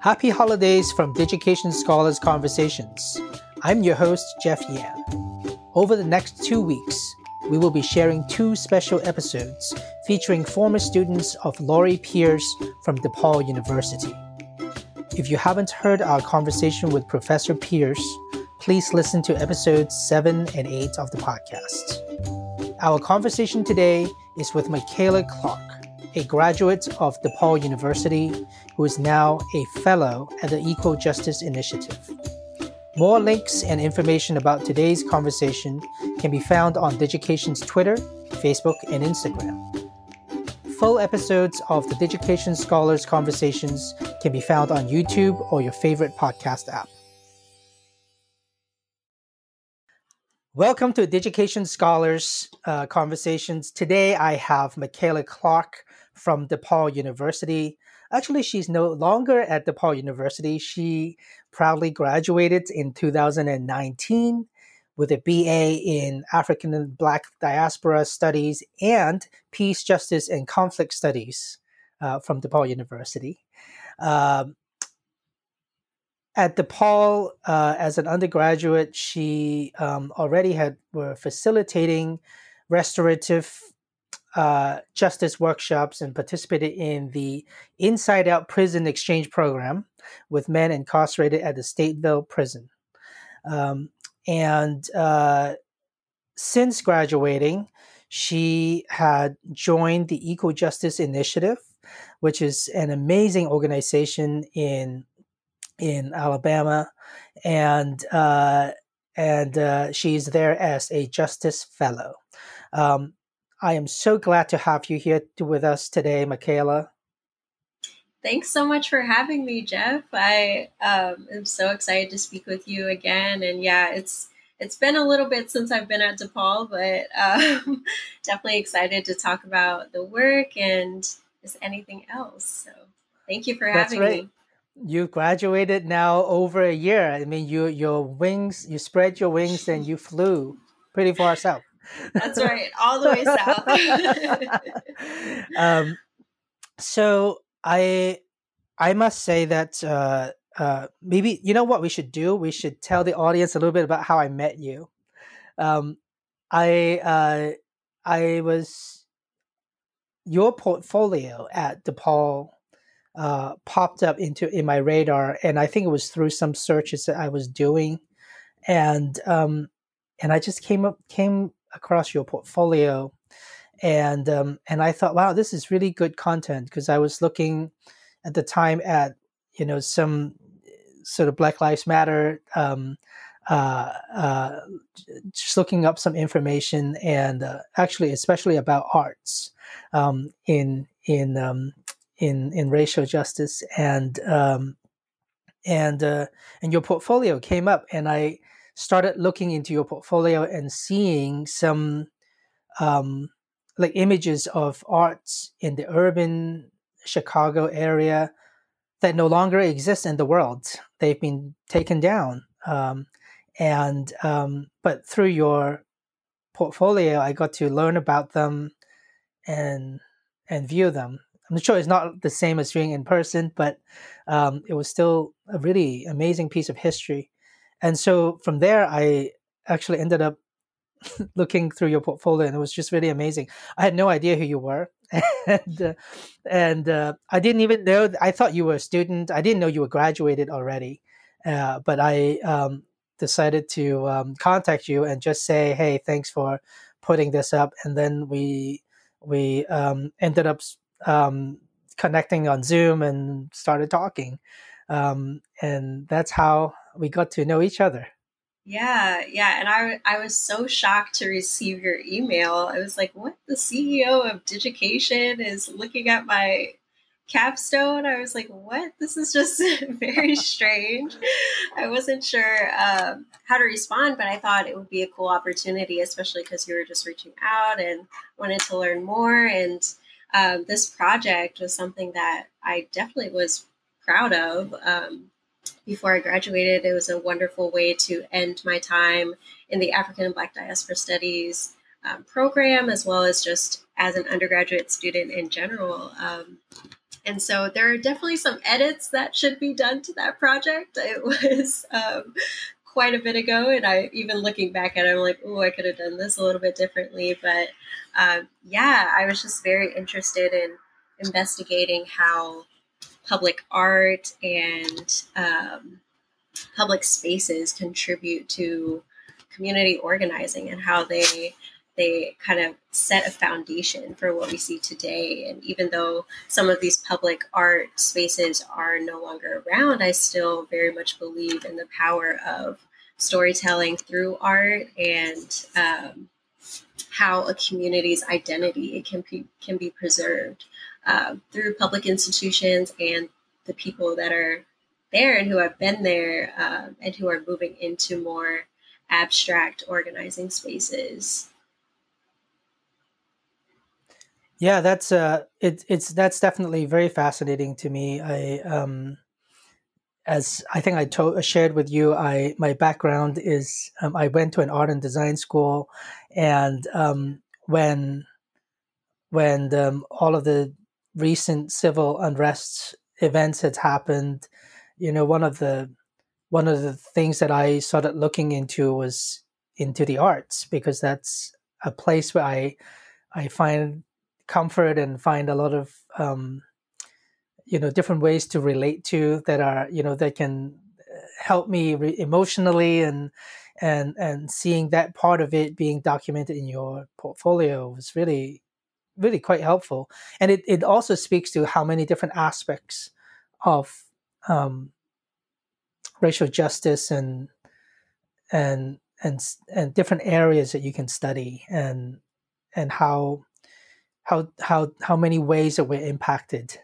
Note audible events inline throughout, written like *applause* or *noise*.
Happy holidays from Digication Scholars Conversations. I'm your host, Jeff Yan. Over the next two weeks, we will be sharing two special episodes featuring former students of Laurie Pierce from DePaul University. If you haven't heard our conversation with Professor Pierce, please listen to episodes 7 and 8 of the podcast. Our conversation today is with Michaela Clark, a graduate of DePaul University who is now a fellow at the Equal Justice Initiative. More links and information about today's conversation can be found on Digication's Twitter, Facebook, and Instagram. Full episodes of the Digication Scholars Conversations can be found on YouTube or your favorite podcast app. Welcome to Digication Scholars uh, Conversations. Today I have Michaela Clark from DePaul University. Actually, she's no longer at DePaul University. She proudly graduated in 2019 with a BA in African and Black Diaspora Studies and Peace, Justice, and Conflict Studies uh, from DePaul University. Um, at DePaul, uh, as an undergraduate, she um, already had were facilitating restorative uh, justice workshops and participated in the Inside Out Prison Exchange Program with men incarcerated at the Stateville Prison. Um, and uh, since graduating, she had joined the Equal Justice Initiative, which is an amazing organization in in Alabama, and uh, and uh, she's there as a Justice Fellow. Um, I am so glad to have you here with us today, Michaela. Thanks so much for having me, Jeff. I um, am so excited to speak with you again. And yeah, it's it's been a little bit since I've been at DePaul, but *laughs* um, definitely excited to talk about the work and just anything else. So thank you for That's having right. me. You graduated now over a year. I mean, you your wings, you spread your wings and you flew pretty far south. That's right, all the way south. *laughs* um, so I I must say that uh, uh, maybe you know what we should do. We should tell the audience a little bit about how I met you. Um, I uh, I was your portfolio at DePaul uh, popped up into in my radar, and I think it was through some searches that I was doing, and um, and I just came up came across your portfolio, and um, and I thought, wow, this is really good content because I was looking at the time at you know some sort of Black Lives Matter. Um, uh, uh, just looking up some information and uh, actually especially about arts um, in in um, in in racial justice and um, and uh, and your portfolio came up and I started looking into your portfolio and seeing some um, like images of arts in the urban Chicago area that no longer exist in the world. They've been taken down. Um, and um, but through your portfolio, I got to learn about them and and view them. I'm sure it's not the same as being in person, but um, it was still a really amazing piece of history. And so from there, I actually ended up *laughs* looking through your portfolio, and it was just really amazing. I had no idea who you were, *laughs* and uh, and uh, I didn't even know. I thought you were a student. I didn't know you were graduated already. Uh, but I um, decided to um, contact you and just say, "Hey, thanks for putting this up." And then we we um, ended up um, connecting on Zoom and started talking, um, and that's how we got to know each other. Yeah, yeah, and I I was so shocked to receive your email. I was like, "What? The CEO of Digication is looking at my capstone?" I was like, "What? This is just *laughs* very *laughs* strange." I wasn't sure um, how to respond, but I thought it would be a cool opportunity, especially because you were just reaching out and wanted to learn more. And um, this project was something that I definitely was proud of. Um, before I graduated, it was a wonderful way to end my time in the African and Black Diaspora Studies um, program, as well as just as an undergraduate student in general. Um, and so there are definitely some edits that should be done to that project. *laughs* It was um, quite a bit ago, and I even looking back at it, I'm like, oh, I could have done this a little bit differently. But um, yeah, I was just very interested in investigating how public art and um, public spaces contribute to community organizing and how they they kind of set a foundation for what we see today. And even though some of these public art spaces are no longer around, I still very much believe in the power of storytelling through art and um, how a community's identity can be can be preserved uh, through public institutions and the people that are there and who have been there uh, and who are moving into more abstract organizing spaces. Yeah, that's uh, it, it's that's definitely very fascinating to me. I um, as I think I told shared with you, I my background is um, I went to an art and design school, and um, when when um, all of the recent civil unrest events had happened, you know, one of the one of the things that I started looking into was into the arts because that's a place where I I find comfort and find a lot of um, you know different ways to relate to that are you know that can uh, help me re- emotionally and and and seeing that part of it being documented in your portfolio was really really quite helpful. And it, it also speaks to how many different aspects of um, racial justice and and and and different areas that you can study and and how how how how many ways that we're impacted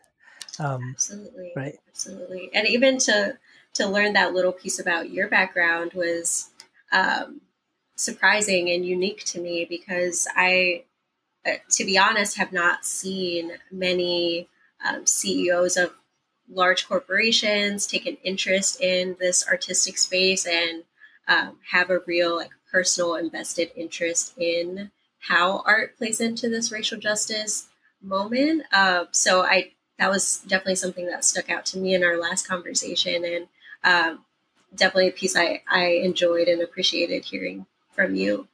um, absolutely. right? Absolutely. And even to to learn that little piece about your background was um, surprising and unique to me because i to be honest have not seen many um, ceos of large corporations take an interest in this artistic space and um, have a real like personal invested interest in how art plays into this racial justice moment. Uh, so I that was definitely something that stuck out to me in our last conversation, and um, definitely a piece I, I enjoyed and appreciated hearing from you.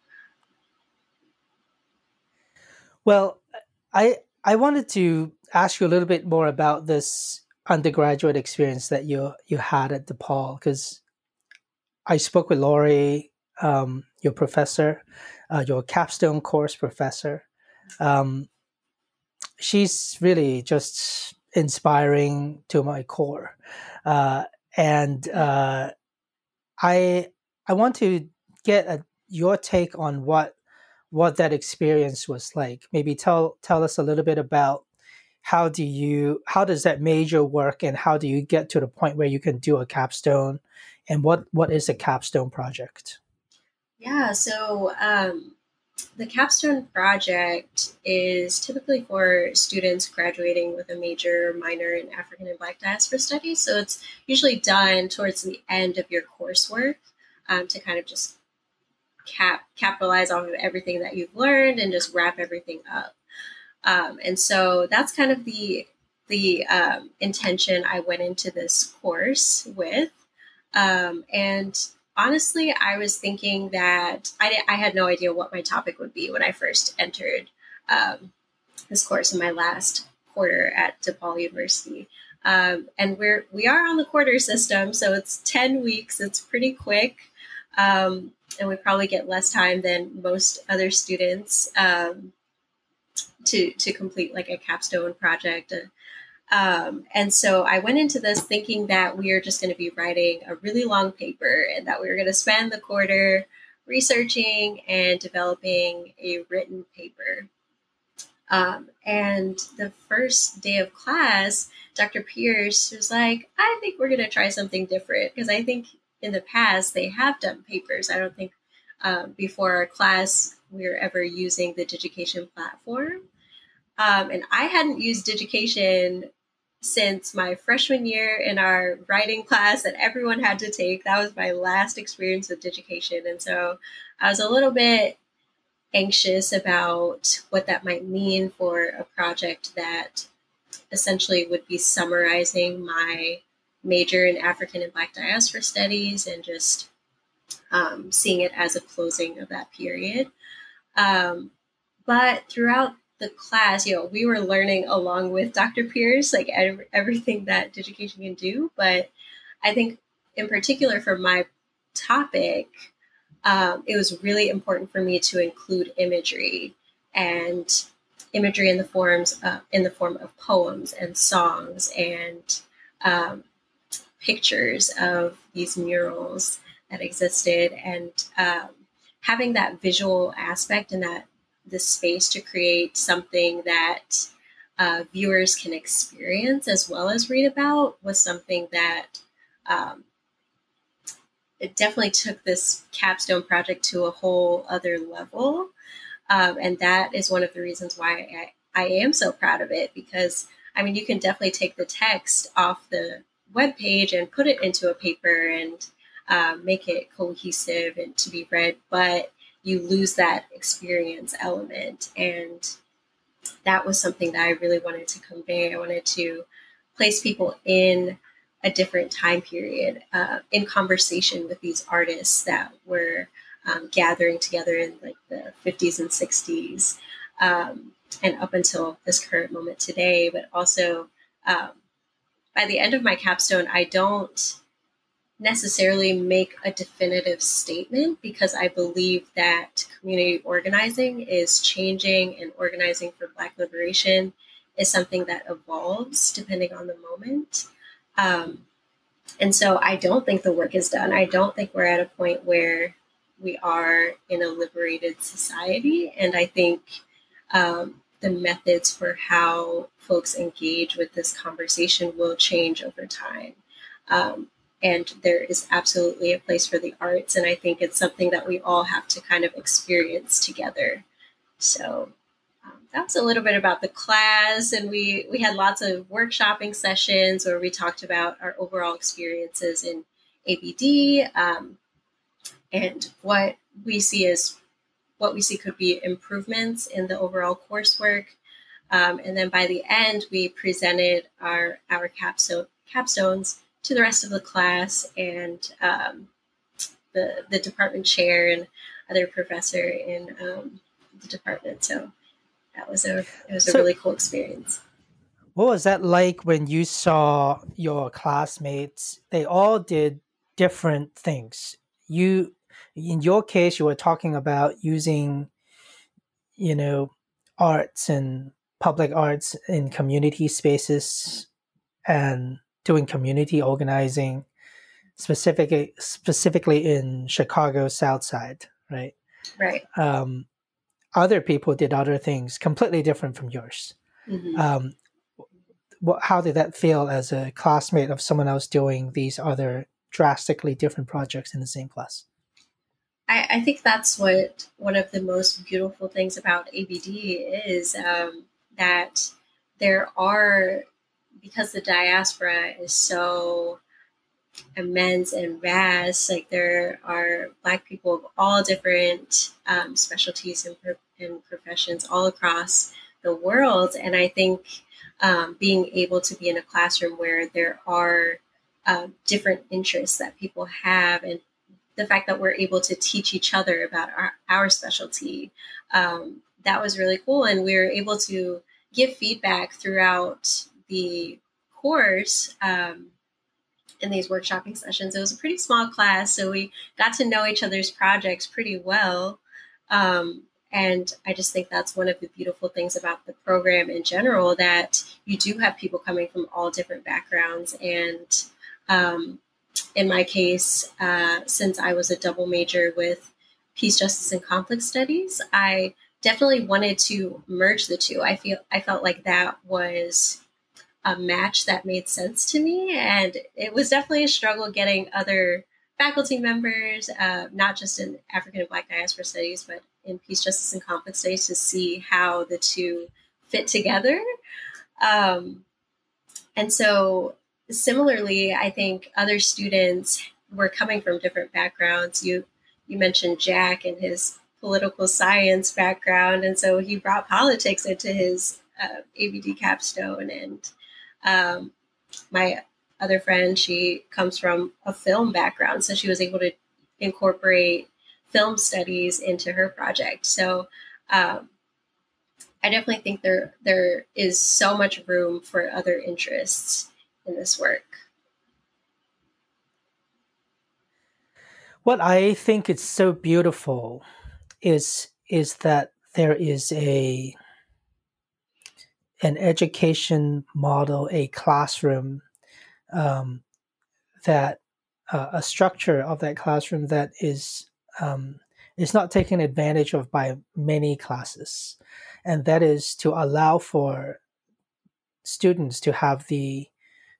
Well, I I wanted to ask you a little bit more about this undergraduate experience that you you had at DePaul because I spoke with Laurie, um, your professor, uh, your capstone course professor. Um, she's really just inspiring to my core, uh, and uh, I I want to get a, your take on what what that experience was like. Maybe tell tell us a little bit about how do you how does that major work and how do you get to the point where you can do a capstone? And what what is a capstone project? Yeah so um, the capstone project is typically for students graduating with a major minor in african and black diaspora studies so it's usually done towards the end of your coursework um, to kind of just cap capitalize on everything that you've learned and just wrap everything up um, and so that's kind of the the um, intention I went into this course with. Um, and honestly, I was thinking that I, I had no idea what my topic would be when I first entered um, this course in my last quarter at DePaul University. Um, and we're we are on the quarter system, so it's ten weeks. It's pretty quick, um, and we probably get less time than most other students. Um, to to complete like a capstone project. Um, and so I went into this thinking that we are just going to be writing a really long paper and that we were going to spend the quarter researching and developing a written paper. Um, and the first day of class, Dr. Pierce was like, I think we're going to try something different because I think in the past they have done papers. I don't think um, before our class we were ever using the Digication platform. Um, and I hadn't used Digication since my freshman year in our writing class that everyone had to take. That was my last experience with Digication. And so I was a little bit anxious about what that might mean for a project that essentially would be summarizing my major in African and Black diaspora studies and just um, seeing it as a closing of that period. Um, but throughout the class, you know, we were learning along with Dr. Pierce, like everything that Digication can do. But I think, in particular, for my topic, um, it was really important for me to include imagery and imagery in the forms uh, in the form of poems and songs and um, pictures of these murals that existed and um, having that visual aspect and that the space to create something that uh, viewers can experience as well as read about was something that um, it definitely took this capstone project to a whole other level. Um, and that is one of the reasons why I, I am so proud of it because I mean, you can definitely take the text off the web page and put it into a paper and um, make it cohesive and to be read, but you lose that experience element. And that was something that I really wanted to convey. I wanted to place people in a different time period uh, in conversation with these artists that were um, gathering together in like the 50s and 60s um, and up until this current moment today. But also, um, by the end of my capstone, I don't necessarily make a definitive statement because I believe that community organizing is changing and organizing for Black liberation is something that evolves depending on the moment. Um, and so I don't think the work is done. I don't think we're at a point where we are in a liberated society. And I think um, the methods for how folks engage with this conversation will change over time. Um, and there is absolutely a place for the arts and i think it's something that we all have to kind of experience together so um, that was a little bit about the class and we we had lots of workshopping sessions where we talked about our overall experiences in abd um, and what we see as what we see could be improvements in the overall coursework um, and then by the end we presented our our capstone capstones to the rest of the class and um, the the department chair and other professor in um, the department. So that was a it was a so, really cool experience. What was that like when you saw your classmates? They all did different things. You, in your case, you were talking about using, you know, arts and public arts in community spaces and doing community organizing specifically specifically in Chicago South Side, right? Right. Um, other people did other things completely different from yours. Mm-hmm. Um, what, how did that feel as a classmate of someone else doing these other drastically different projects in the same class? I, I think that's what one of the most beautiful things about ABD is um, that there are because the diaspora is so immense and vast, like there are Black people of all different um, specialties and, and, professions all across the world. And I think um, being able to be in a classroom where there are uh, different interests that people have and the fact that we're able to teach each other about our, our specialty, um, that was really cool. And we were able to give feedback throughout the course um, in these workshopping sessions. It was a pretty small class, so we got to know each other's projects pretty well. Um, and I just think that's one of the beautiful things about the program in general that you do have people coming from all different backgrounds. And um, in my case, uh, since I was a double major with peace, justice, and conflict studies, I definitely wanted to merge the two. I feel I felt like that was a match that made sense to me. And it was definitely a struggle getting other faculty members, uh, not just in African and Black diaspora studies, but in peace, justice, and conflict studies to see how the two fit together. Um, and so, similarly, I think other students were coming from different backgrounds. You you mentioned Jack and his political science background, and so he brought politics into his uh, ABD capstone, and um, my other friend, she comes from a film background, so she was able to incorporate film studies into her project. So um, I definitely think there there is so much room for other interests in this work. What I think is so beautiful is is that there is a an education model, a classroom um, that uh, a structure of that classroom that is um, is not taken advantage of by many classes, and that is to allow for students to have the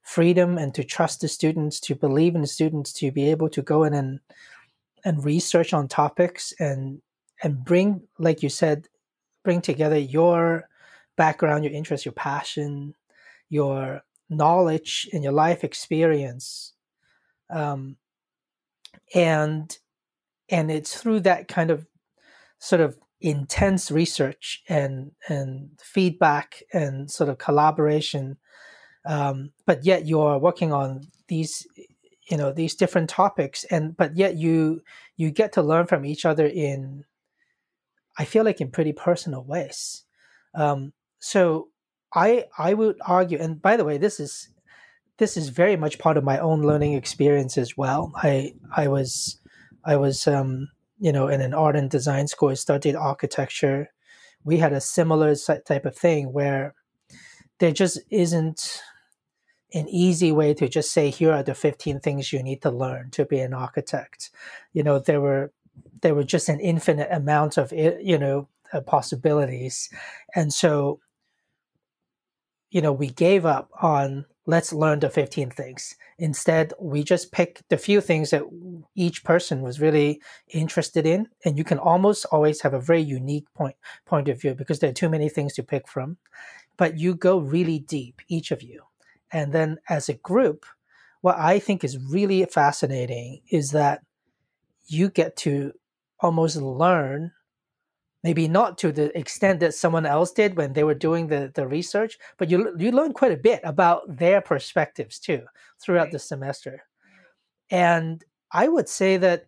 freedom and to trust the students, to believe in the students, to be able to go in and and research on topics and and bring, like you said, bring together your background, your interest, your passion, your knowledge, and your life experience, um, and and it's through that kind of sort of intense research and and feedback and sort of collaboration um, but yet you're working on these you know these different topics and but yet you you get to learn from each other in i feel like in pretty personal ways um, so i i would argue and by the way this is this is very much part of my own learning experience as well i i was I was, um, you know, in an art and design school. I studied architecture. We had a similar type of thing where there just isn't an easy way to just say here are the 15 things you need to learn to be an architect you know there were there were just an infinite amount of you know uh, possibilities and so you know we gave up on let's learn the 15 things. Instead, we just pick the few things that each person was really interested in. And you can almost always have a very unique point, point of view because there are too many things to pick from. But you go really deep, each of you. And then as a group, what I think is really fascinating is that you get to almost learn maybe not to the extent that someone else did when they were doing the, the research, but you you learn quite a bit about their perspectives too throughout right. the semester. And I would say that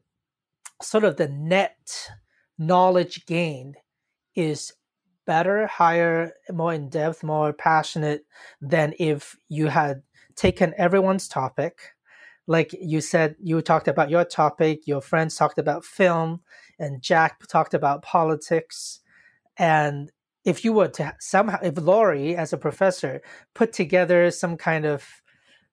sort of the net knowledge gained is better, higher, more in depth, more passionate than if you had taken everyone's topic. Like you said, you talked about your topic, your friends talked about film, and Jack talked about politics. And if you were to somehow, if Laurie, as a professor, put together some kind of,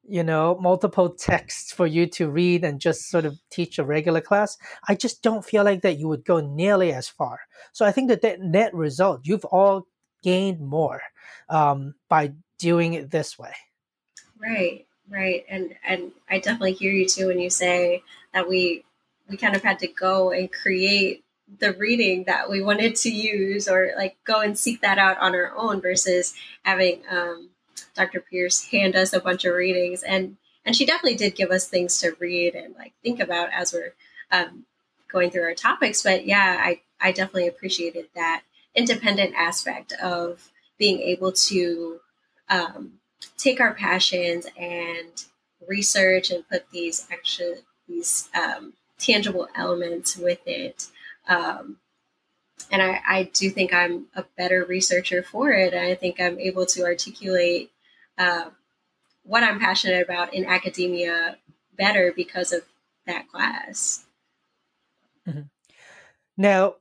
you know, multiple texts for you to read and just sort of teach a regular class, I just don't feel like that you would go nearly as far. So I think that that net result, you've all gained more um, by doing it this way. Right, right, and and I definitely hear you too when you say that we we kind of had to go and create the reading that we wanted to use or like go and seek that out on our own versus having um, Dr. Pierce hand us a bunch of readings and and she definitely did give us things to read and like think about as we're um, going through our topics but yeah I I definitely appreciated that independent aspect of being able to um, take our passions and research and put these actual these um, tangible elements with it. Um, and I, I, do think I'm a better researcher for it. I think I'm able to articulate uh, what I'm passionate about in academia better because of that class. Mm-hmm. Now,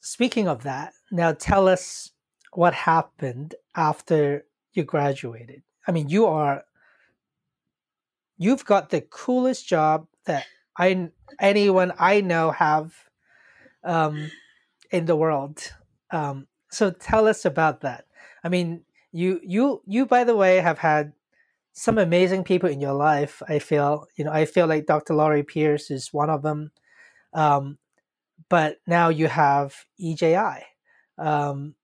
speaking of that, now tell us what happened after you graduated. I mean, you are you've got the coolest job that I anyone I know have um, in the world. Um, so tell us about that. I mean, you you you by the way have had some amazing people in your life. I feel you know I feel like Dr. Laurie Pierce is one of them. Um, but now you have EJI. Um,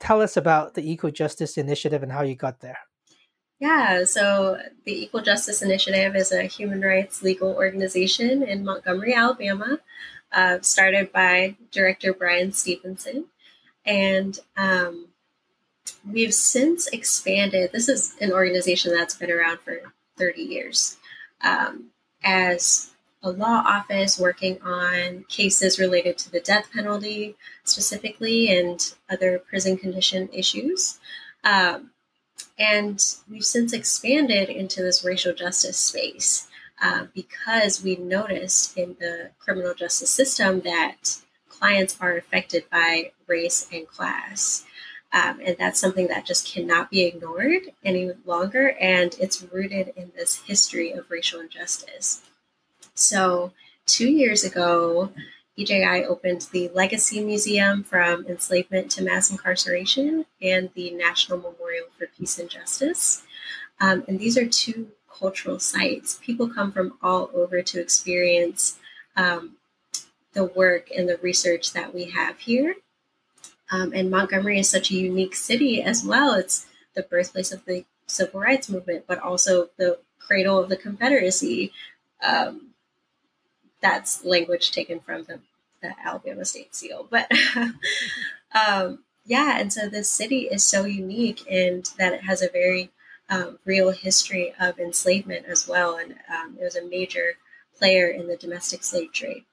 tell us about the Equal Justice Initiative and how you got there. Yeah, so the Equal Justice Initiative is a human rights legal organization in Montgomery, Alabama, uh, started by Director Bryan Stevenson. And um, we've since expanded. This is an organization that's been around for 30 years um, as a law office working on cases related to the death penalty specifically and other prison condition issues. Um, and we've since expanded into this racial justice space uh, because we noticed in the criminal justice system that clients are affected by race and class. Um, and that's something that just cannot be ignored any longer. And it's rooted in this history of racial injustice. So, two years ago, EJI opened the Legacy Museum from Enslavement to Mass Incarceration and the National Memorial for Peace and Justice. Um, and these are two cultural sites. People come from all over to experience um, the work and the research that we have here. Um, and Montgomery is such a unique city as well. It's the birthplace of the civil rights movement, but also the cradle of the Confederacy. Um, that's language taken from the, the Alabama State Seal. But *laughs* um, yeah, and so this city is so unique and that it has a very um, real history of enslavement as well. And um, it was a major player in the domestic slave trade.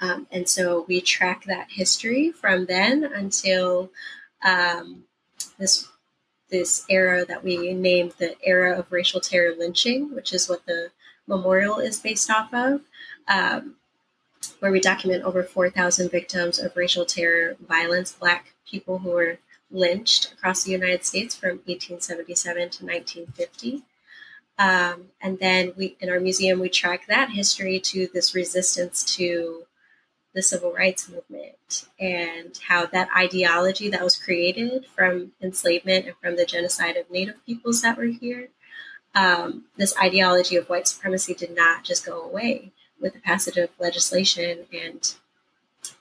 Um, and so we track that history from then until um, this this era that we named the era of racial terror lynching, which is what the memorial is based off of, um, where we document over 4,000 victims of racial terror violence, Black people who were lynched across the United States from 1877 to 1950. Um, and then we, in our museum, we track that history to this resistance to the civil rights movement and how that ideology that was created from enslavement and from the genocide of Native peoples that were here, um, this ideology of white supremacy did not just go away with the passage of legislation. And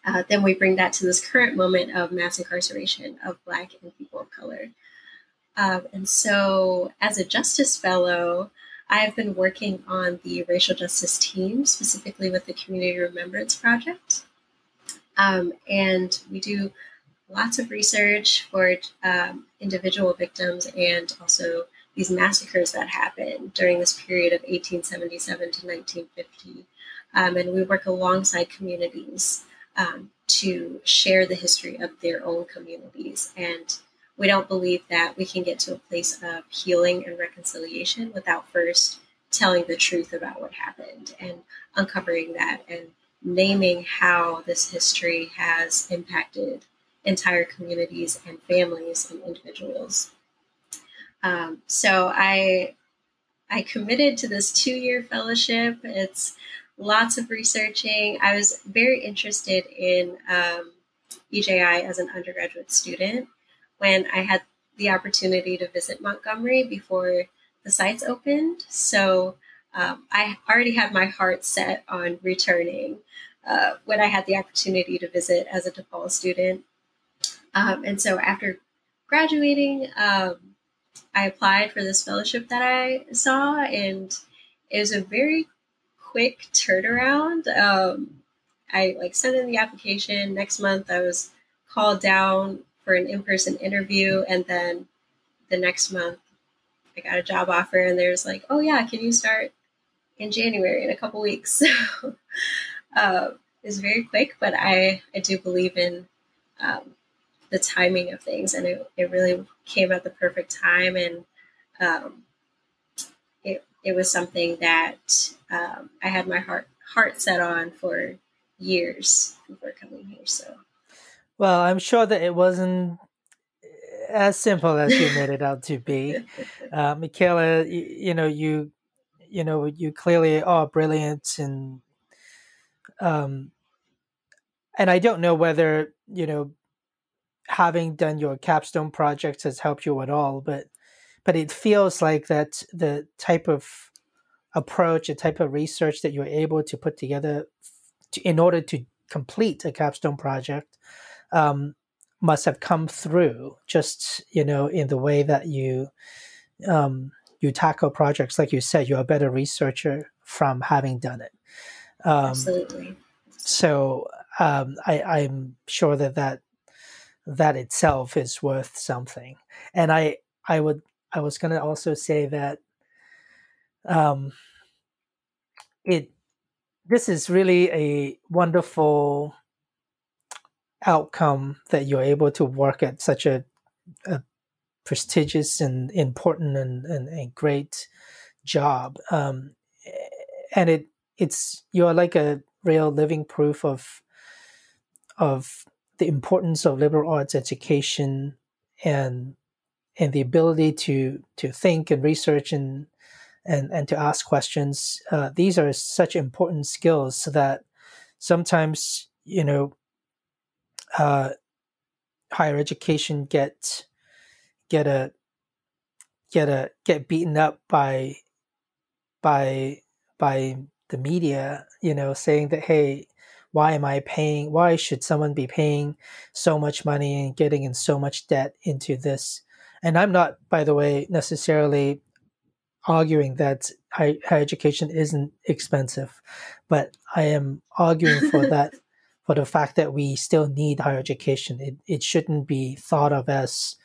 uh, then we bring that to this current moment of mass incarceration of Black and people of color. Um, and so, as a Justice Fellow, I've been working on the racial justice team, specifically with the Community Remembrance Project. Um, and we do lots of research for um, individual victims and also these massacres that happened during this period of 1877 to 1950. Um, and we work alongside communities um, to share the history of their own communities. And we don't believe that we can get to a place of healing and reconciliation without first telling the truth about what happened and uncovering that and naming how this history has impacted entire communities and families and individuals. Um, so I I committed to this two year fellowship. It's lots of researching. I was very interested in um, EJI as an undergraduate student when I had the opportunity to visit Montgomery before the sites opened. So um, I already had my heart set on returning uh, when I had the opportunity to visit as a DePaul student. Um, and so after graduating, um, I applied for this fellowship that I saw, and it was a very quick turnaround. Um, I like sent in the application. Next month, I was called down for an in-person interview and then the next month I got a job offer and there's like, oh yeah, can you start in January in a couple weeks? *laughs* So uh, it's very quick, but I, I do believe in um, the timing of things and it, it really came at the perfect time and um, it, was something that um, I had my heart heart set on for years before coming here. So well, I'm sure that it wasn't as simple as you made it out to be. *laughs* Uh, Michaela, you, you, know, you, you know, you clearly are brilliant and, um, and I don't know whether, you know, having done your capstone project has helped you at all, but, but it feels like that the type of approach, the type of research that you're able to put together to, in order to complete a capstone project um, must have come through just you know in the way that you um, you tackle projects. Like you said you're a better researcher from having done it. Um, absolutely. so um, I, i'm sure that that that itself is worth something. And I I would I was going to also say that um, it this is really a wonderful outcome that you're able to work at such a, a prestigious and important and, and, and great job. Um, and it it's you're like a real living proof of of the importance of liberal arts education and and the ability to to think and research and and and to ask questions uh, these are such important skills that sometimes you know uh, higher education get get a get a get beaten up by by by the media you know saying that hey why am i paying why should someone be paying so much money and getting in so much debt into this and i'm not by the way necessarily arguing that higher education isn't expensive but i am arguing for *laughs* that for the fact that we still need higher education. It, it shouldn't be thought of as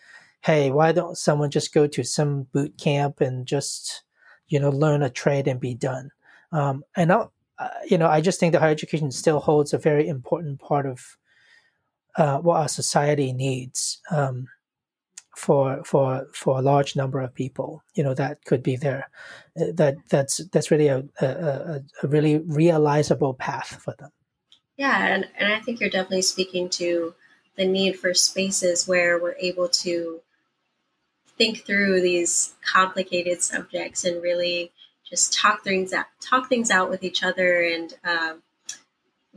hey why don't someone just go to some boot camp and just you know learn a trade and be done? Um, and I, uh, you know i just think that higher education still holds a very important part of uh, what our society needs. Um, for for for a large number of people you know that could be there. Uh, that that's that's really a, a, a really realizable path for them. Yeah and, and i think you're definitely speaking to the need for spaces where we're able to think through these complicated subjects and really just talk things out, talk things out with each other and um,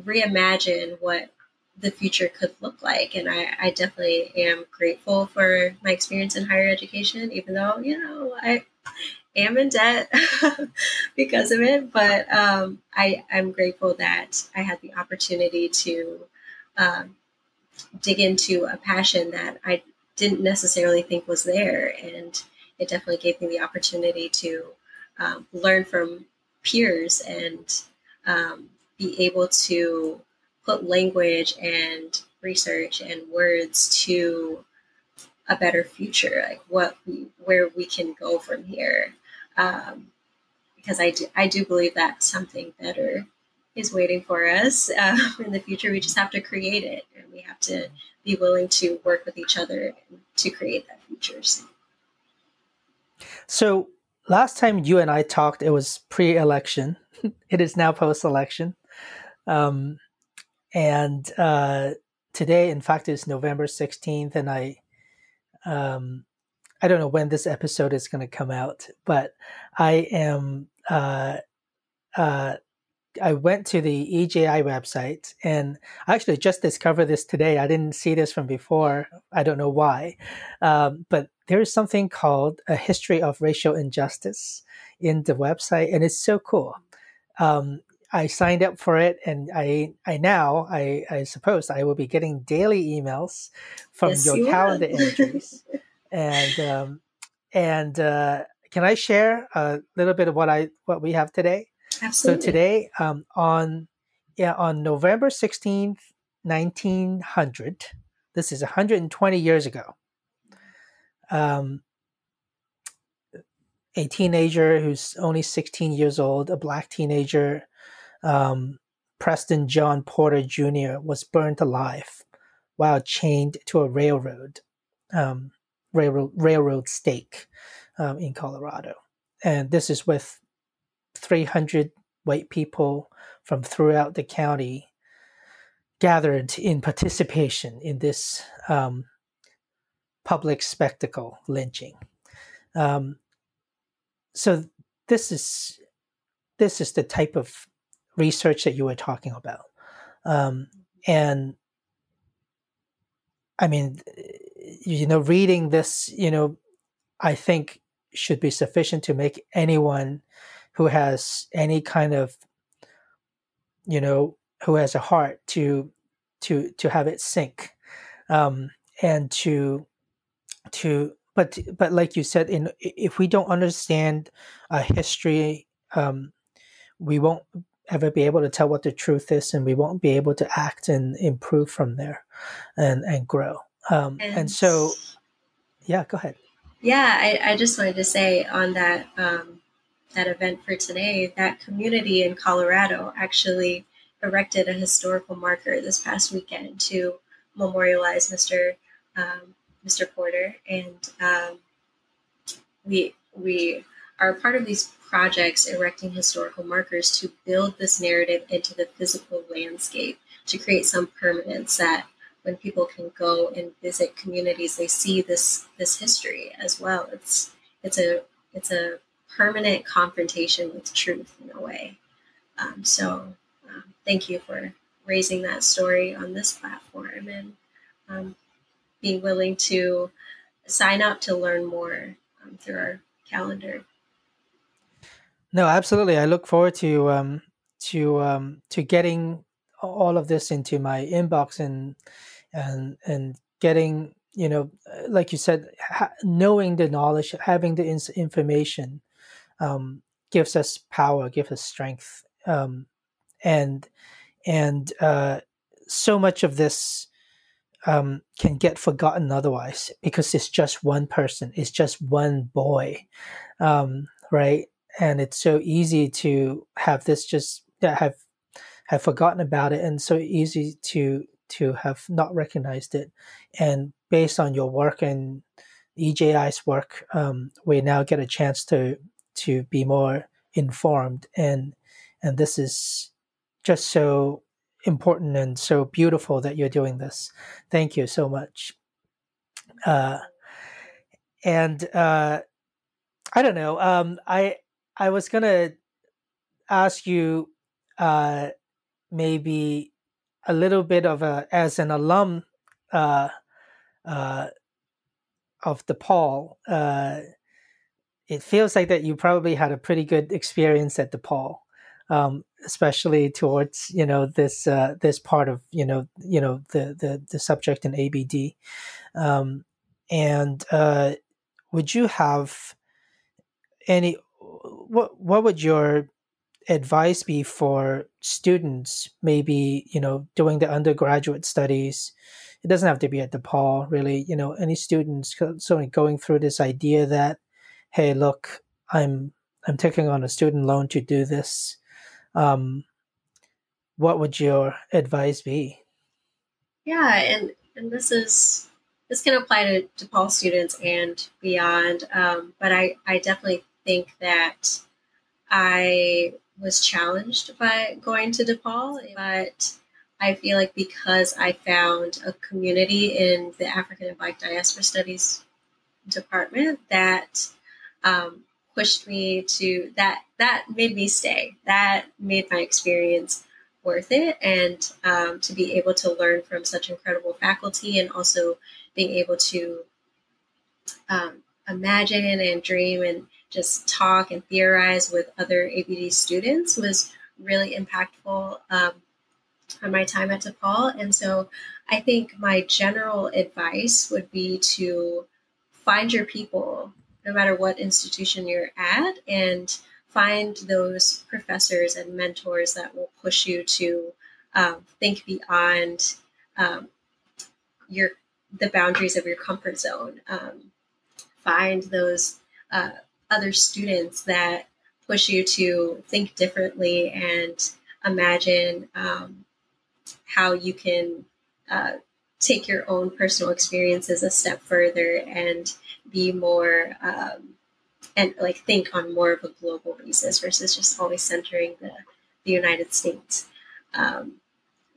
reimagine what the future could look like. And I, I definitely am grateful for my experience in higher education, even though, you know, I am in debt *laughs* because of it. But um, I, I'm grateful that I had the opportunity to um, dig into a passion that I didn't necessarily think was there. And it definitely gave me the opportunity to um, learn from peers and um, be able to put language and research and words to a better future, like what we, where we can go from here. Um, because I do, I do believe that something better is waiting for us uh, *laughs* in the future. We just have to create it, and we have to be willing to work with each other to create that future. So, so last time you and I talked, it was pre-election. *laughs* it is now post-election. Um, and uh, today, in fact, is November sixteenth, and I, um, I don't know when this episode is going to come out, but I am. Uh, uh, I went to the EJI website and I actually just discovered this today. I didn't see this from before. I don't know why. Um, but there is something called a history of racial injustice in the website, and it's so cool. Um, I signed up for it, and I I now I I suppose I will be getting daily emails from yes, your you calendar entries, *laughs* and um, and uh, can I share a little bit of what I what we have today? Absolutely. So today, um, on yeah, on November sixteenth, nineteen hundred. This is 120 years ago. Um, a teenager who's only 16 years old, a black teenager, um, Preston John Porter Jr. was burned alive while chained to a railroad, um, railroad, railroad stake um, in Colorado. And this is with 300 white people from throughout the county gathered in participation in this um, public spectacle lynching. Um, so this is this is the type of research that you were talking about. Um, and I mean, you know, reading this, you know, I think should be sufficient to make anyone who has any kind of, you know, who has a heart to to to have it sink, um, and to to but but like you said, in if we don't understand a history, um, we won't ever be able to tell what the truth is and we won't be able to act and improve from there and and grow Um, and, and, so, yeah, go ahead. Yeah, I, I just wanted to say on that um, that event for today, that community in Colorado actually erected a historical marker this past weekend to memorialize Mr. Um, Mr. Porter, and um, we we are part of these projects erecting historical markers to build this narrative into the physical landscape to create some permanence that when people can go and visit communities they see this this history as well. It's it's a it's a permanent confrontation with truth in a way. Um, so um, thank you for raising that story on this platform and um, being willing to sign up to learn more um, through our calendar no, absolutely. I look forward to um, to um, to getting all of this into my inbox and and and getting you know, like you said, ha- knowing the knowledge, having the ins- information, um, gives us power, gives us strength, um, and and uh, so much of this um, can get forgotten otherwise because it's just one person, it's just one boy, um, right? And it's so easy to have this just have have forgotten about it and so easy to to have not recognized it. And based on your work and EJI's work um, we now get a chance to to be more informed and and this is just so important and so beautiful that you're doing this. Thank you so much. Uh, and uh, I don't know um, I I was gonna ask you uh, maybe a little bit of a as an alum uh, uh, of DePaul. Uh, it feels like that you probably had a pretty good experience at DePaul, um, especially towards you know this uh, this part of you know you know the the, the subject in ABD, um, and uh, would you have any what what would your advice be for students maybe you know doing the undergraduate studies? It doesn't have to be at DePaul really you know any students sort of going through this idea that hey look i'm i'm taking on a student loan to do this um, what would your advice be? Yeah and and this is this can apply to DePaul students and beyond um, but i i definitely think that I was challenged by going to DePaul, but I feel like because I found a community in the African and Black Diaspora Studies department that um, pushed me to that that made me stay. That made my experience worth it, and um, to be able to learn from such incredible faculty, and also being able to um, imagine and dream and just talk and theorize with other ABD students was really impactful um, on my time at DePaul. And so I think my general advice would be to find your people, no matter what institution you're at, and find those professors and mentors that will push you to um, think beyond um, your the boundaries of your comfort zone. Um, find those uh, other students that push you to think differently and imagine um, how you can uh, take your own personal experiences a step further and be more um, and like think on more of a global basis versus just always centering the, the United States. Um,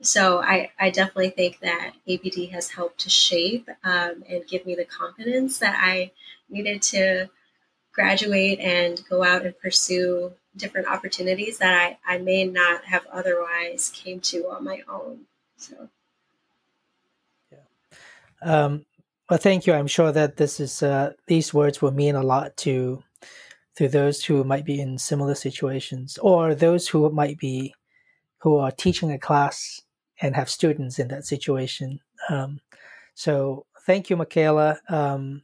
so I, I definitely think that ABD has helped to shape um, and give me the confidence that I needed to graduate and go out and pursue different opportunities that I, I may not have otherwise came to on my own. So yeah. Um, well thank you. I'm sure that this is uh, these words will mean a lot to to those who might be in similar situations or those who might be who are teaching a class and have students in that situation. Um, so thank you, Michaela. Um,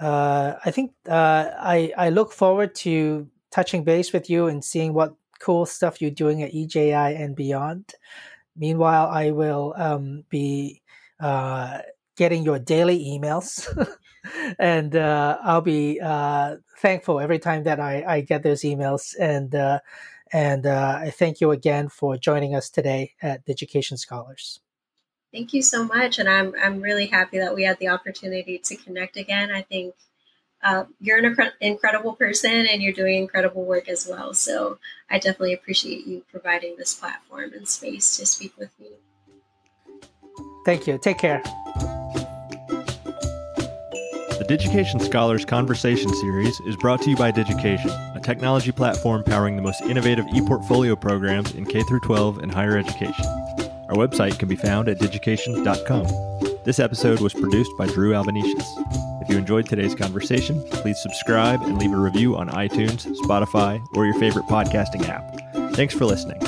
uh, I think uh, I I look forward to touching base with you and seeing what cool stuff you're doing at EJI and beyond. Meanwhile, I will um, be uh, getting your daily emails. *laughs* and uh, I'll be uh, thankful every time that I, I get those emails. And uh, and I thank you again for joining us today at Digication Scholars. Thank you so much, and I'm I'm really happy that we had the opportunity to connect again. I think uh, you're an incre- incredible person, and you're doing incredible work as well. So I definitely appreciate you providing this platform and space to speak with me. Thank you. Take care. The Digication Scholars Conversation Series is brought to you by Digication, a technology platform powering the most innovative e-portfolio programs in K 12 and higher education. Our website can be found at digication.com. This episode was produced by Drew Albanesius. If you enjoyed today's conversation, please subscribe and leave a review on iTunes, Spotify, or your favorite podcasting app. Thanks for listening.